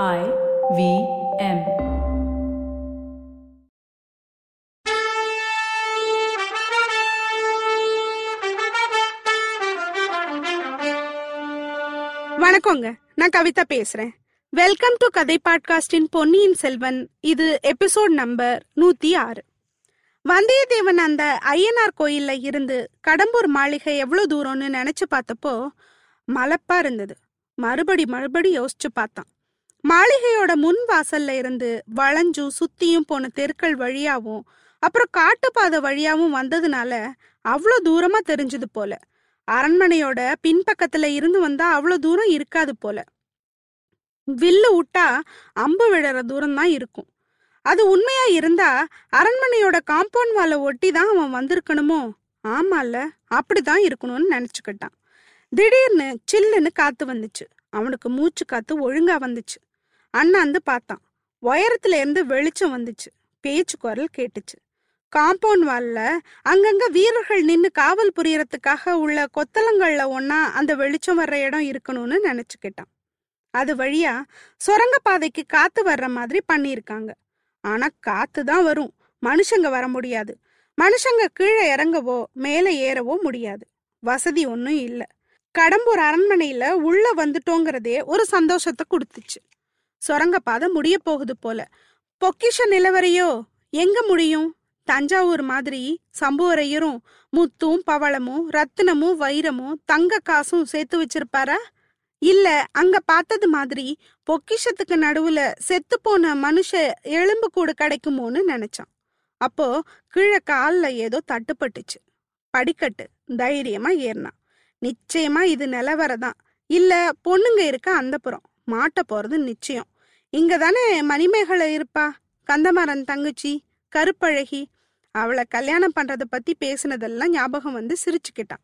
I V M. வணக்கங்க. நான் கவிதா பேசுறேன். வெல்கம் டு கதை பாட்காஸ்டின் பொன்னியின் செல்வன் இது எபிசோட் நம்பர் நூத்தி ஆறு. வந்தியத்தேவன் அந்த ஐயனார் கோயில்ல இருந்து கடம்பூர் மாளிகை எவ்வளவு தூரம்னு நினைச்சு பார்த்தப்போ மலப்பா இருந்தது. மறுபடி மறுபடி யோசிச்சு பார்த்தான். மாளிகையோட முன் வாசல்ல இருந்து வளைஞ்சும் சுத்தியும் போன தெருக்கள் வழியாவும் அப்புறம் காட்டுப்பாதை வழியாவும் வந்ததுனால அவ்வளோ தூரமா தெரிஞ்சது போல. அரண்மனையோட பின்பக்கத்துல இருந்து வந்தா அவ்வளோ தூரம் இருக்காது போல. வில்லு விட்டா அம்பு விழற தூரம் தான் இருக்கும். அது உண்மையா இருந்தா அரண்மனையோட காம்பவுண்ட் வாலை ஒட்டி தான் அவன் வந்திருக்கணுமோ? ஆமால அப்படிதான் இருக்கணும்னு நினைச்சுக்கிட்டான். திடீர்னு சில்லுன்னு காத்து வந்துச்சு. அவனுக்கு மூச்சு காத்து ஒழுங்கா வந்துச்சு. அண்ணாந்து பார்த்தான். உயரத்துல இருந்து வெளிச்சம் வந்துச்சு. பேச்சு குரல் கேட்டுச்சு. காம்பவுண்ட் வால்ல அங்கங்க வீரர்கள் நின்னு காவல் புரியறதுக்காக உள்ள கொத்தலங்கள்ல ஒன்னா அந்த வெளிச்சம் வர்ற இடம் இருக்கணும்னு நினைச்சுக்கிட்டான். அது வழியா சுரங்க பாதைக்கு காத்து வர்ற மாதிரி பண்ணியிருக்காங்க. ஆனா காத்து தான் வரும். மனுஷங்க வர முடியாது. மனுஷங்க கீழே இறங்கவோ மேலே ஏறவோ முடியாது. வசதி ஒன்றும் இல்லை. கடம்பூர் அரண்மனையில உள்ள வந்துட்டோங்கிறதே ஒரு சந்தோஷத்தை கொடுத்துச்சு. சுரங்கப்பாதை முடிய போகுது போல. பொக்கிஷ நிலவரையோ எங்க முடியும்? தஞ்சாவூர் மாதிரி சம்புவரையரும் முத்தும் பவளமும் ரத்தினமும் வைரமும் தங்க காசும் சேர்த்து வச்சிருப்பாரா? இல்ல அங்க பார்த்தது மாதிரி பொக்கிஷத்துக்கு நடுவுல செத்து போன மனுஷ எலும்பு கூட கிடைக்குமோன்னு நினைச்சான். அப்போ கீழே காலில் ஏதோ தட்டுப்பட்டுச்சு. படிக்கட்டு தைரியமா ஏறினான். நிச்சயமா இது நிலவரதான். இல்ல பொண்ணுங்க இருக்க அந்த புறம். மாட்ட போறது நிச்சயம். இங்க தானே மணிமேகலை இருப்பா. கந்தமாறன் தங்கச்சி கருப்பழகி. அவளை கல்யாணம் பண்றதை பத்தி பேசினதெல்லாம் ஞாபகம் வந்து சிரிச்சுக்கிட்டான்.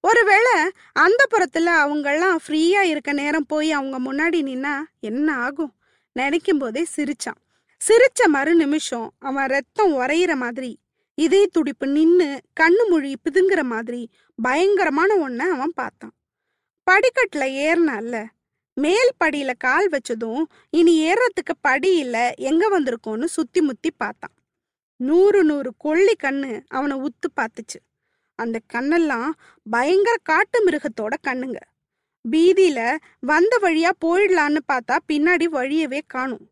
ஒருவேளை அந்த புறத்துல அவங்கெல்லாம் ஃப்ரீயா இருக்க நேரம் போய் அவங்க முன்னாடி நின்னா என்ன ஆகும்? நினைக்கும் போதே சிரிச்சான். சிரிச்ச மறு நிமிஷம் அவன் ரத்தம் உறையிற மாதிரி இதய துடிப்பு நின்னு கண்ணு மொழி பிதுங்குற மாதிரி பயங்கரமான ஒன்ன அவன் பார்த்தான். படிக்கட்டுல ஏறினால மேல் படியில கால் வச்சதும் இனி ஏறத்துக்கு படி இல்ல எங்க வந்திருக்கோன்னு சுத்தி முத்தி பார்த்தான். நூறு நூறு கொள்ளி கண்ணு அவனை உத்து பார்த்துச்சு. அந்த கண்ணெல்லாம் பயங்கர காட்டு மிருகத்தோட கண்ணுங்க. பீதியில வந்த வழியா போயிடலான்னு பார்த்தா பின்னாடி வழியவே காணும்.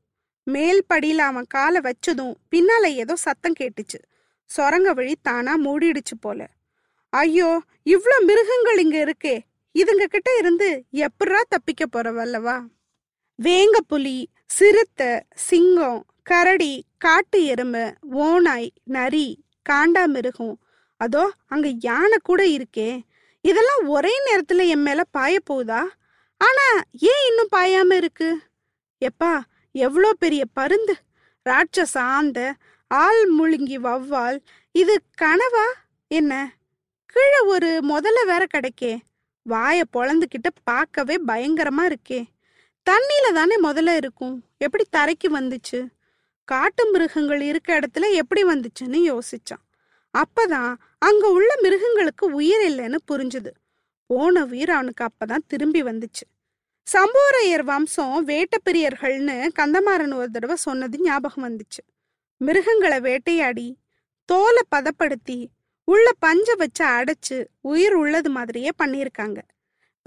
மேல் படியில அவன் காலை வச்சதும் பின்னால ஏதோ சத்தம் கேட்டுச்சு. சொரங்க வழி தானா மூடிடுச்சு போல. ஐயோ இவ்ளோ மிருகங்கள் இங்க இருக்கே இதுங்க கிட்ட இருந்து எப்படா தப்பிக்க போறவல்லவா வேங்க புலி சிறுத்தை சிங்கம் கரடி காட்டு எருமை ஓநாய் நரி காண்டாமிருகம் அதோ அங்க யானை கூட இருக்கே. இதெல்லாம் ஒரே நேரத்துல என் மேல பாய போகுதா? ஆனா ஏன் இன்னும் பாயாம இருக்கு? எப்பா எவ்வளோ பெரிய பருந்து. ராட்சச ஆந்த ஆள் முழுங்கி வவ்வால் இது கனவா? என்ன? கீழே ஒரு முதல்ல வேற கிடைக்கே. வாயை பொழந்துக்கிட்டு பார்க்கவே பயங்கரமா இருக்கே. தண்ணியில தானே முதல்ல இருக்கும். எப்படி தரைக்கு வந்துச்சு? காட்டு மிருகங்கள் இருக்க இடத்துல எப்படி வந்துச்சுன்னு யோசிச்சான். அப்பதான் அங்க உள்ள மிருகங்களுக்கு உயிர் இல்லைன்னு புரிஞ்சுது. போன உயிர் அவனுக்கு அப்பதான் திரும்பி வந்துச்சு. சம்போரையர் வம்சம் வேட்டப்பிரியர்கள்னு கந்தமாறன் ஒரு தடவை சொன்னது ஞாபகம் வந்துச்சு. மிருகங்களை வேட்டையாடி தோலை பதப்படுத்தி உள்ள பஞ்ச வச்சு அடைச்சு உயிர் உள்ளது மாதிரியே பண்ணியிருக்காங்க.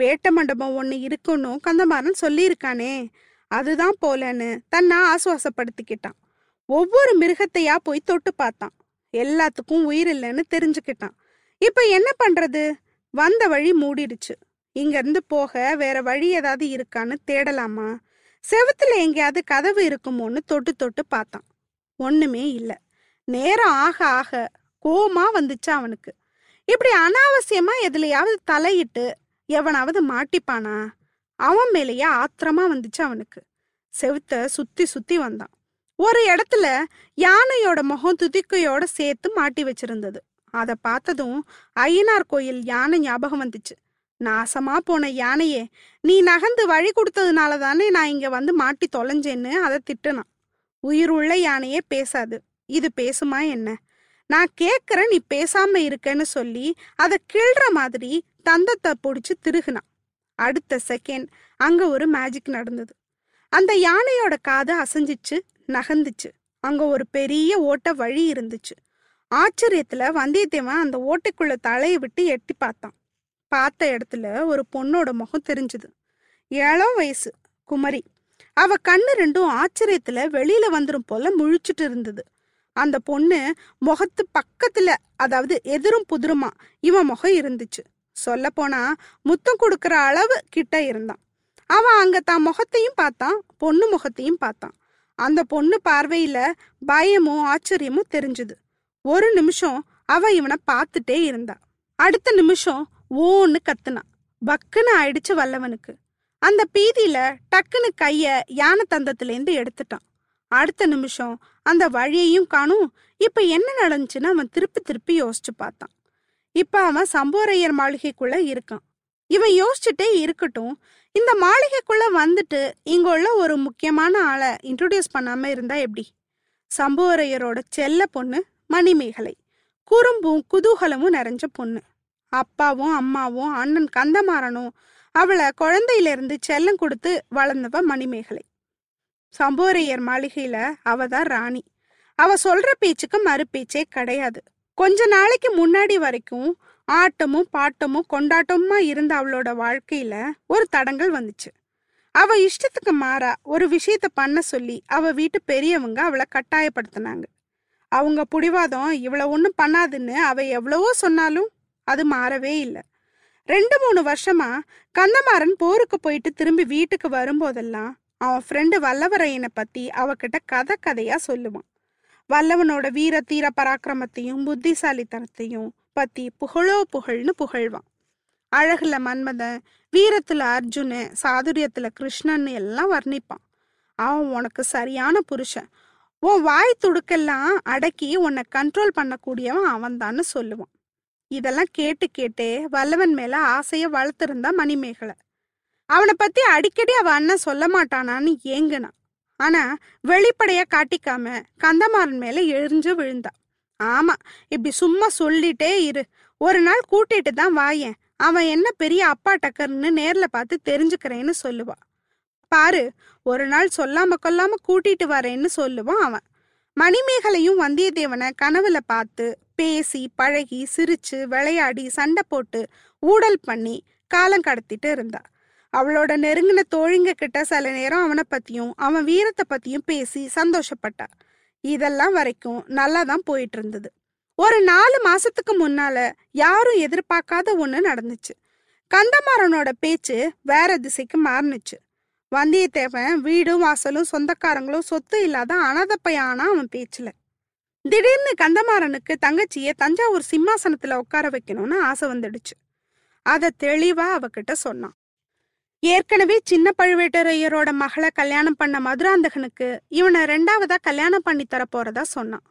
வேட்ட மண்டபம் ஒன்று இருக்குன்னு கந்தமாறன் சொல்லியிருக்கானே அதுதான் போலன்னு தன்னை ஆசுவாசப்படுத்திக்கிட்டான். ஒவ்வொரு மிருகத்தையா போய் தொட்டு பார்த்தான். எல்லாத்துக்கும் உயிர் இல்லைன்னு தெரிஞ்சுக்கிட்டான். இப்ப என்ன பண்றது? வந்த வழி மூடிடுச்சு. இங்கேருந்து போக வேற வழி ஏதாவது இருக்கான்னு தேடலாமா? செவுத்துல எங்கேயாவது கதவு இருக்குமோன்னு தொட்டு தொட்டு பார்த்தான். ஒண்ணுமே இல்லை. நேரம் ஆக ஆக கோமா வந்துச்சு அவனுக்கு? இப்படி அனாவசியமா எதுலையாவது தலையிட்டு எவனாவது மாட்டிப்பானா? அவன் மேலேயே ஆத்திரமா வந்துச்சு அவனுக்கு. செவுத்த சுத்தி சுத்தி வந்தான். ஒரு இடத்துல யானையோட முகம் துதிக்கையோட சேர்த்து மாட்டி வச்சிருந்தது. அதை பார்த்ததும் ஐயனார் கோயில் யானை ஞாபகம் வந்துச்சு. நாசமா போன யானையே நீ நகர்ந்து வழி கொடுத்ததுனால தானே நான் இங்க வந்து மாட்டி தொலைஞ்சேன்னு அதை திட்டுனான். உயிருள்ள யானையே பேசாது. இது பேசுமா என்ன? நான் கேட்கறேன் நீ பேசாம இருக்கேன்னு சொல்லி அதை கிள்ற மாதிரி தந்தத்தை பிடிச்சி திருகுனான் அடுத்த செகண்ட் அங்க ஒரு மேஜிக் நடந்தது. அந்த யானையோட காது அசைஞ்சிச்சு நகர்ந்துச்சு. அங்க ஒரு பெரிய ஓட்ட வழி இருந்துச்சு. ஆச்சரியத்துல வந்தியத்தேவன் அந்த ஓட்டைக்குள்ள தலையை விட்டு எட்டி பார்த்தான். பார்த்த இடத்துல ஒரு பொண்ணோட முகம் தெரிஞ்சுது. ஏழோ வயசு குமரி. அவ கண்ணு ரெண்டும் ஆச்சரியத்துல வெளியில வந்துரும் போல முழிச்சிட்டு இருந்தது. அந்த பொண்ணு முகத்து பக்கத்துல அதாவது எதிரும் புதிருமா இவன் முகம் இருந்துச்சு. சொல்ல போனா முத்தம் கொடுக்கற அளவு கிட்ட இருந்தான். அவன் அங்க தான் முகத்தையும் பார்த்தான் பொண்ணு முகத்தையும் பார்த்தான் அந்த பொண்ணு பார்வையில பயமும் ஆச்சரியமும் தெரிஞ்சுது. ஒரு நிமிஷம் அவ இவனை பார்த்துட்டே இருந்தா. அடுத்த நிமிஷம் ஓன்னு கத்துனான் பக்குன்னு ஆயிடுச்சு வல்லவனுக்கு. அந்த பீதியில டக்குன்னு கைய யானை தந்தத்துலேருந்து எடுத்துட்டான். அடுத்த நிமிஷம் அந்த வழியையும் காணும். இப்ப என்ன நடந்துச்சுன்னு அவன் திருப்பி திருப்பி யோசிச்சு பார்த்தான். இப்ப அவன் சம்போரையர் மாளிகைக்குள்ள இருக்கான். இவன் யோசிச்சுட்டே இருக்கட்டும். இந்த மாளிகைக்குள்ள வந்துட்டு இங்க உள்ள ஒரு முக்கியமான ஆளை இன்ட்ரோடியூஸ் பண்ணாம இருந்தா எப்படி? சம்புவரையரோட செல்ல பொண்ணு மணிமேகலை. குறும்பும் குதூகலமும் நிறைஞ்ச பொண்ணு. அப்பாவும் அம்மாவும் அண்ணன் கந்தமாறனும் அவளை குழந்தையிலிருந்து செல்லம் கொடுத்து வளர்ந்தவ மணிமேகலை. சம்போரையர் மாளிகையில அவ தான் ராணி. அவ சொல்ற பேச்சுக்கு மறு பேச்சே கிடையாது. கொஞ்ச நாளைக்கு முன்னாடி வரைக்கும் ஆட்டமும் பாட்டமும் கொண்டாட்டமுமா இருந்த அவளோட வாழ்க்கையில ஒரு தடங்கள் வந்துச்சு. அவ இஷ்டத்துக்கு மாறா ஒரு விஷயத்த பண்ண சொல்லி அவ வீட்டு பெரியவங்க அவளை கட்டாயப்படுத்தினாங்க. அவங்க புடிவாதம் இவளை ஒன்றும் பண்ணாதுன்னு அவ எவ்வளவோ சொன்னாலும் அது மாறவே இல்லை. ரெண்டு மூணு வருஷமா கந்தமாறன் போருக்கு போயிட்டு திரும்பி வீட்டுக்கு வரும்போதெல்லாம் அவன் ஃப்ரெண்டு வல்லவரையனை பத்தி அவகிட்ட கதை கதையா சொல்லுவான். வல்லவனோட வீர தீர பராக்கிரமத்தையும் புத்திசாலித்தனத்தையும் பத்தி புகழோ புகழ்னு புகழ்வான். அழகுல மன்மதன் வீரத்துல அர்ஜுனு சாதுரியத்துல கிருஷ்ணன்னு எல்லாம் வர்ணிப்பான். அவன் உனக்கு சரியான புருஷன். உன் வாய் துடுக்கெல்லாம் அடக்கி உன்னை கண்ட்ரோல் பண்ணக்கூடியவன் அவன்தான்னு சொல்லுவான். இதெல்லாம் கேட்டு கேட்டே வல்லவன் மேல ஆசைய வளர்த்திருந்தா மணிமேகலை. அவனை பத்தி அடிக்கடி அவ அண்ணன் சொல்ல மாட்டானான்னு ஏங்குனான் ஆனா வெளிப்படையா காட்டிக்காம கந்தமாறன் மேல எரிஞ்சு விழுந்தா. ஆமா இப்படி சும்மா சொல்லிட்டே இரு. ஒரு நாள் கூட்டிட்டு தான் வாயேன் அவன் என்ன பெரிய அப்பா டக்கர்னு நேர்ல பார்த்து தெரிஞ்சுக்கிறேன்னு சொல்லுவா. பாரு ஒரு நாள் சொல்லாம கொல்லாம கூட்டிட்டு வரேன்னு சொல்லுவான் அவன். மணிமேகலையும் வந்தியத்தேவனை கனவுல பார்த்து பேசி பழகி சிரிச்சு விளையாடி சண்டை போட்டு ஊடல் பண்ணி காலம் கடத்திட்டு இருந்தா. அவளோட நெருங்கின தோழிங்க கிட்ட சில நேரம் அவனை பத்தியும் அவன் வீரத்தை பத்தியும் பேசி சந்தோஷப்பட்டா. இதெல்லாம் வரைக்கும் நல்லா தான் போயிட்டு இருந்தது ஒரு நாலு மாசத்துக்கு முன்னால யாரும் எதிர்பார்க்காத ஒண்ணு நடந்துச்சு. கந்தமாறனோட பேச்சு வேற திசைக்கு மாறுனுச்சு. வந்தியத்தேவன் வீடும் வாசலும் சொந்தக்காரங்களும் சொத்து இல்லாத அனாதப்பையானா அவன் பேச்சுல. திடீர்னு கந்தமாறனுக்கு தங்கச்சிய தஞ்சாவூர் சிம்மாசனத்துல உட்கார வைக்கணும்னு ஆசை வந்துடுச்சு. அதை தெளிவா அவகிட்ட சொன்னான். ஏற்கனவே சின்ன பழுவேட்டரையரோட மகளை கல்யாணம் பண்ண மதுராந்தகனுக்கு இவனை ரெண்டாவதா கல்யாணம் பண்ணி தர போறதா சொன்னான்.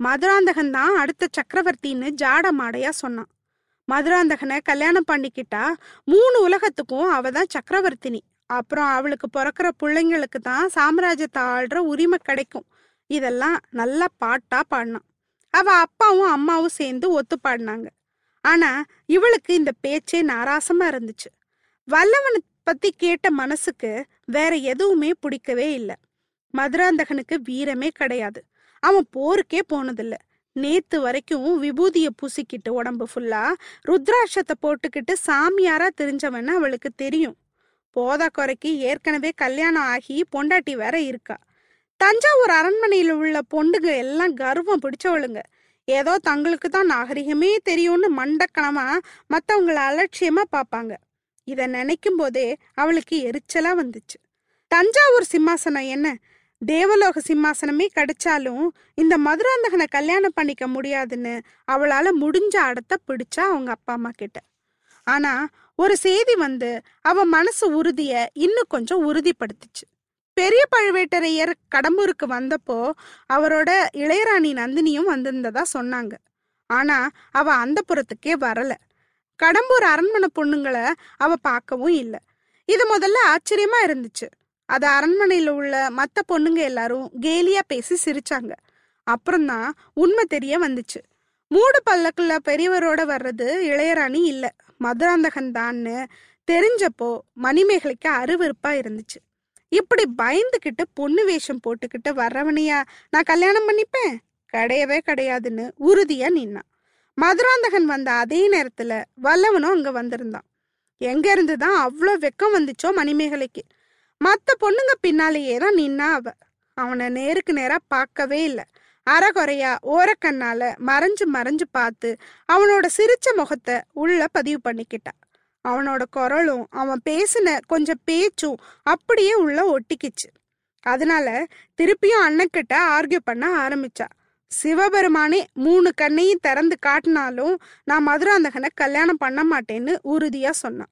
மதுராந்தகன் தான் அடுத்த சக்கரவர்த்தின்னு ஜாட மாடையா சொன்னான். மதுராந்தகனை கல்யாணம் பண்ணிக்கிட்டா மூணு உலகத்துக்கும் அவ தான் சக்கரவர்த்தினி. அப்புறம் அவளுக்கு பிறக்கிற பிள்ளைங்களுக்கு தான் சாம்ராஜ்யத்தை ஆள்ற உரிமை கிடைக்கும். இதெல்லாம் நல்லா பாட்டா பாடினான். அவ அப்பாவும் அம்மாவும் சேர்ந்து ஒத்து பாடினாங்க. ஆனா இவளுக்கு இந்த பேச்சே நாராசமா இருந்துச்சு. வல்லவனை பத்தி கேட்ட மனசுக்கு வேற எதுவுமே பிடிக்கவே இல்லை. மதுராந்தகனுக்கு வீரமே கிடையாது. அவன் போருக்கே போனதில்ல. நேத்து வரைக்கும் விபூதிய பூசிக்கிட்டு உடம்பு ஃபுல்லா ருத்ராட்சத்தை போட்டுக்கிட்டு சாமியாரா தெரிஞ்சவன்னு அவளுக்கு தெரியும். போதா குறைக்கு ஏற்கனவே கல்யாணம் ஆகி பொண்டாட்டி வேற இருக்கா. தஞ்சாவூர் அரண்மனையில் உள்ள பொண்டுங்க எல்லாம் கர்வம் பிடிச்சவளுங்க. ஏதோ தங்களுக்கு தான் நாகரிகமே தெரியும்னு மண்டக்கணமா மற்றவங்களை அலட்சியமா பார்ப்பாங்க இதை நினைக்கும் போதே அவளுக்கு எரிச்சலா வந்துச்சு. தஞ்சாவூர் சிம்மாசனம் என்ன? தேவலோக சிம்மாசனமே கிடைச்சாலும் இந்த மதுராந்தகனை கல்யாணம் பண்ணிக்க முடியாதுன்னு அவளால முடிஞ்ச அடத்தை பிடிச்சா அவங்க அப்பா அம்மா கிட்ட. ஆனா ஒரு செய்தி வந்து அவ மனசு உறுதிய இன்னும் கொஞ்சம் உறுதிப்படுத்துச்சு. பெரிய பழுவேட்டரையர் கடம்பூருக்கு வந்தப்போ அவரோட இளையராணி நந்தினியும் வந்திருந்ததா சொன்னாங்க. ஆனா அவ அந்த புறத்துக்கே வரலை. கடம்பூர் அரண்மனை பொண்ணுங்களை அவ பார்க்கவும் இல்லை. இது முதல்ல ஆச்சரியமா இருந்துச்சு. அது அரண்மனையில உள்ள மற்ற பொண்ணுங்க எல்லாரும் கேலியா பேசி சிரிச்சாங்க. அப்புறம்தான் உண்மை தெரிய வந்துச்சு. மூடு பல்லக்குல பெரியவரோட வர்றது இளையராணி இல்லை. மதுராந்தகன் தான்னு தெரிஞ்சப்போ மணிமேகலைக்கு அருவருப்பா இருந்துச்சு. இப்படி பயந்துக்கிட்டு பொண்ணு வேஷம் போட்டுக்கிட்டு வர்றவனையா நான் கல்யாணம் பண்ணிப்பேன்? கிடையவே கிடையாதுன்னு உறுதியா நின்னான் மதுராந்தகன் வந்த அதே நேரத்துல வல்லவனும் அங்க வந்திருந்தான். எங்க இருந்து தான் அவ்வளோ வெக்கம் வந்துச்சோ மணிமேகலைக்கு. மத்த பொண்ணுங்க பின்னாலேயே தான் நின்னா அவ. அவனை நேருக்கு நேரா பார்க்கவே இல்லை. அறகுறையா ஓரக்கண்ணால மறைஞ்சு மறைஞ்சு பார்த்து அவனோட சிரிச்ச முகத்தை உள்ள பதிவு பண்ணிக்கிட்டா. அவனோட குரலும் அவன் பேசின கொஞ்சம் பேச்சும் அப்படியே உள்ள ஒட்டிக்கிச்சு. அதனால திருப்பியும் அண்ணக்கிட்ட ஆர்கியூ பண்ண ஆரம்பிச்சா. சிவபெருமானே மூணு கண்ணையும் திறந்து காட்டினாலும் நான் மதுராந்தகனை கல்யாணம் பண்ண மாட்டேன்னு உறுதியா சொன்னான்.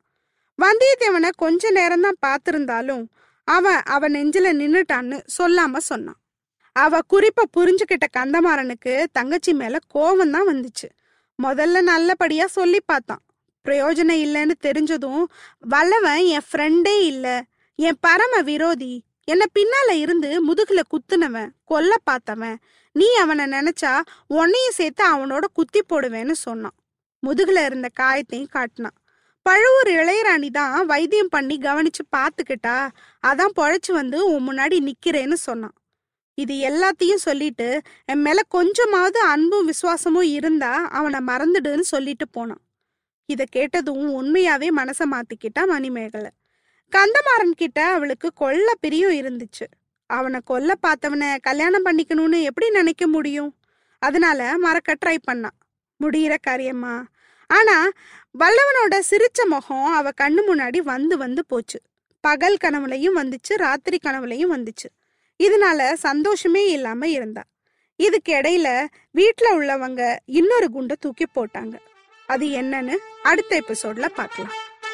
வந்தியத்தேவனை கொஞ்ச நேரம்தான் பார்த்திருந்தாலும் அவன் அவன் நெஞ்சில நின்னுட்டான்னு சொல்லாம சொன்னான். அவ குறிப்ப புரிஞ்சுக்கிட்ட கந்தமாறனுக்கு தங்கச்சி மேல கோவம் தான் வந்துச்சு. முதல்ல நல்லபடியா சொல்லி பார்த்தான். பிரயோஜனம் இல்லைன்னு தெரிஞ்சதும் வல்லவன் என் ஃப்ரெண்டே இல்லை. என் பரம விரோதி. என்ன பின்னால இருந்து முதுகுல குத்துனவன் கொல்ல பார்த்தவன். நீ அவனை நினைச்சா உன்னையும் சேர்த்து அவனோட குத்தி போடுவேன்னு சொன்னான். முதுகுல இருந்த காயத்தையும் காட்டினான். பழுவூர் இளையராணி தான் வைத்தியம் பண்ணி கவனிச்சு பார்த்துக்கிட்டா அதான் பொழைச்சு வந்து உன் முன்னாடி நிக்கிறேன்னு சொன்னான். இது எல்லாத்தையும் சொல்லிட்டு என் மேல கொஞ்சமாவது அன்பும் விசுவாசமும் இருந்தா அவனை மறந்துடுன்னு சொல்லிட்டு போனான். இதை கேட்டதும் உண்மையாவே மனசை மாத்திக்கிட்டா மணிமேகலை. கந்தமாறன் கிட்ட அவளுக்கு கொல்ல பிரியம் இருந்துச்சு. அவனை கொல்ல பார்த்தவனை கல்யாணம் பண்ணிக்கணும்னு எப்படி நினைக்க முடியும்? அதனால மறக்க ட்ரை பண்ணான். முடியிற காரியமா ஆனா வல்லவனோட சிரிச்ச முகம் அவ கண்ணு முன்னாடி வந்து வந்து போச்சு. பகல் கனவுலையும் வந்துச்சு ராத்திரி கனவுலையும் வந்துச்சு. இதனால சந்தோஷமே இல்லாம இருந்தா. இதுக்கு இடையில வீட்டில் உள்ளவங்க இன்னொரு குண்டை தூக்கி போட்டாங்க. அது என்னன்னு அடுத்த எபிசோட்ல பார்க்கலாம்.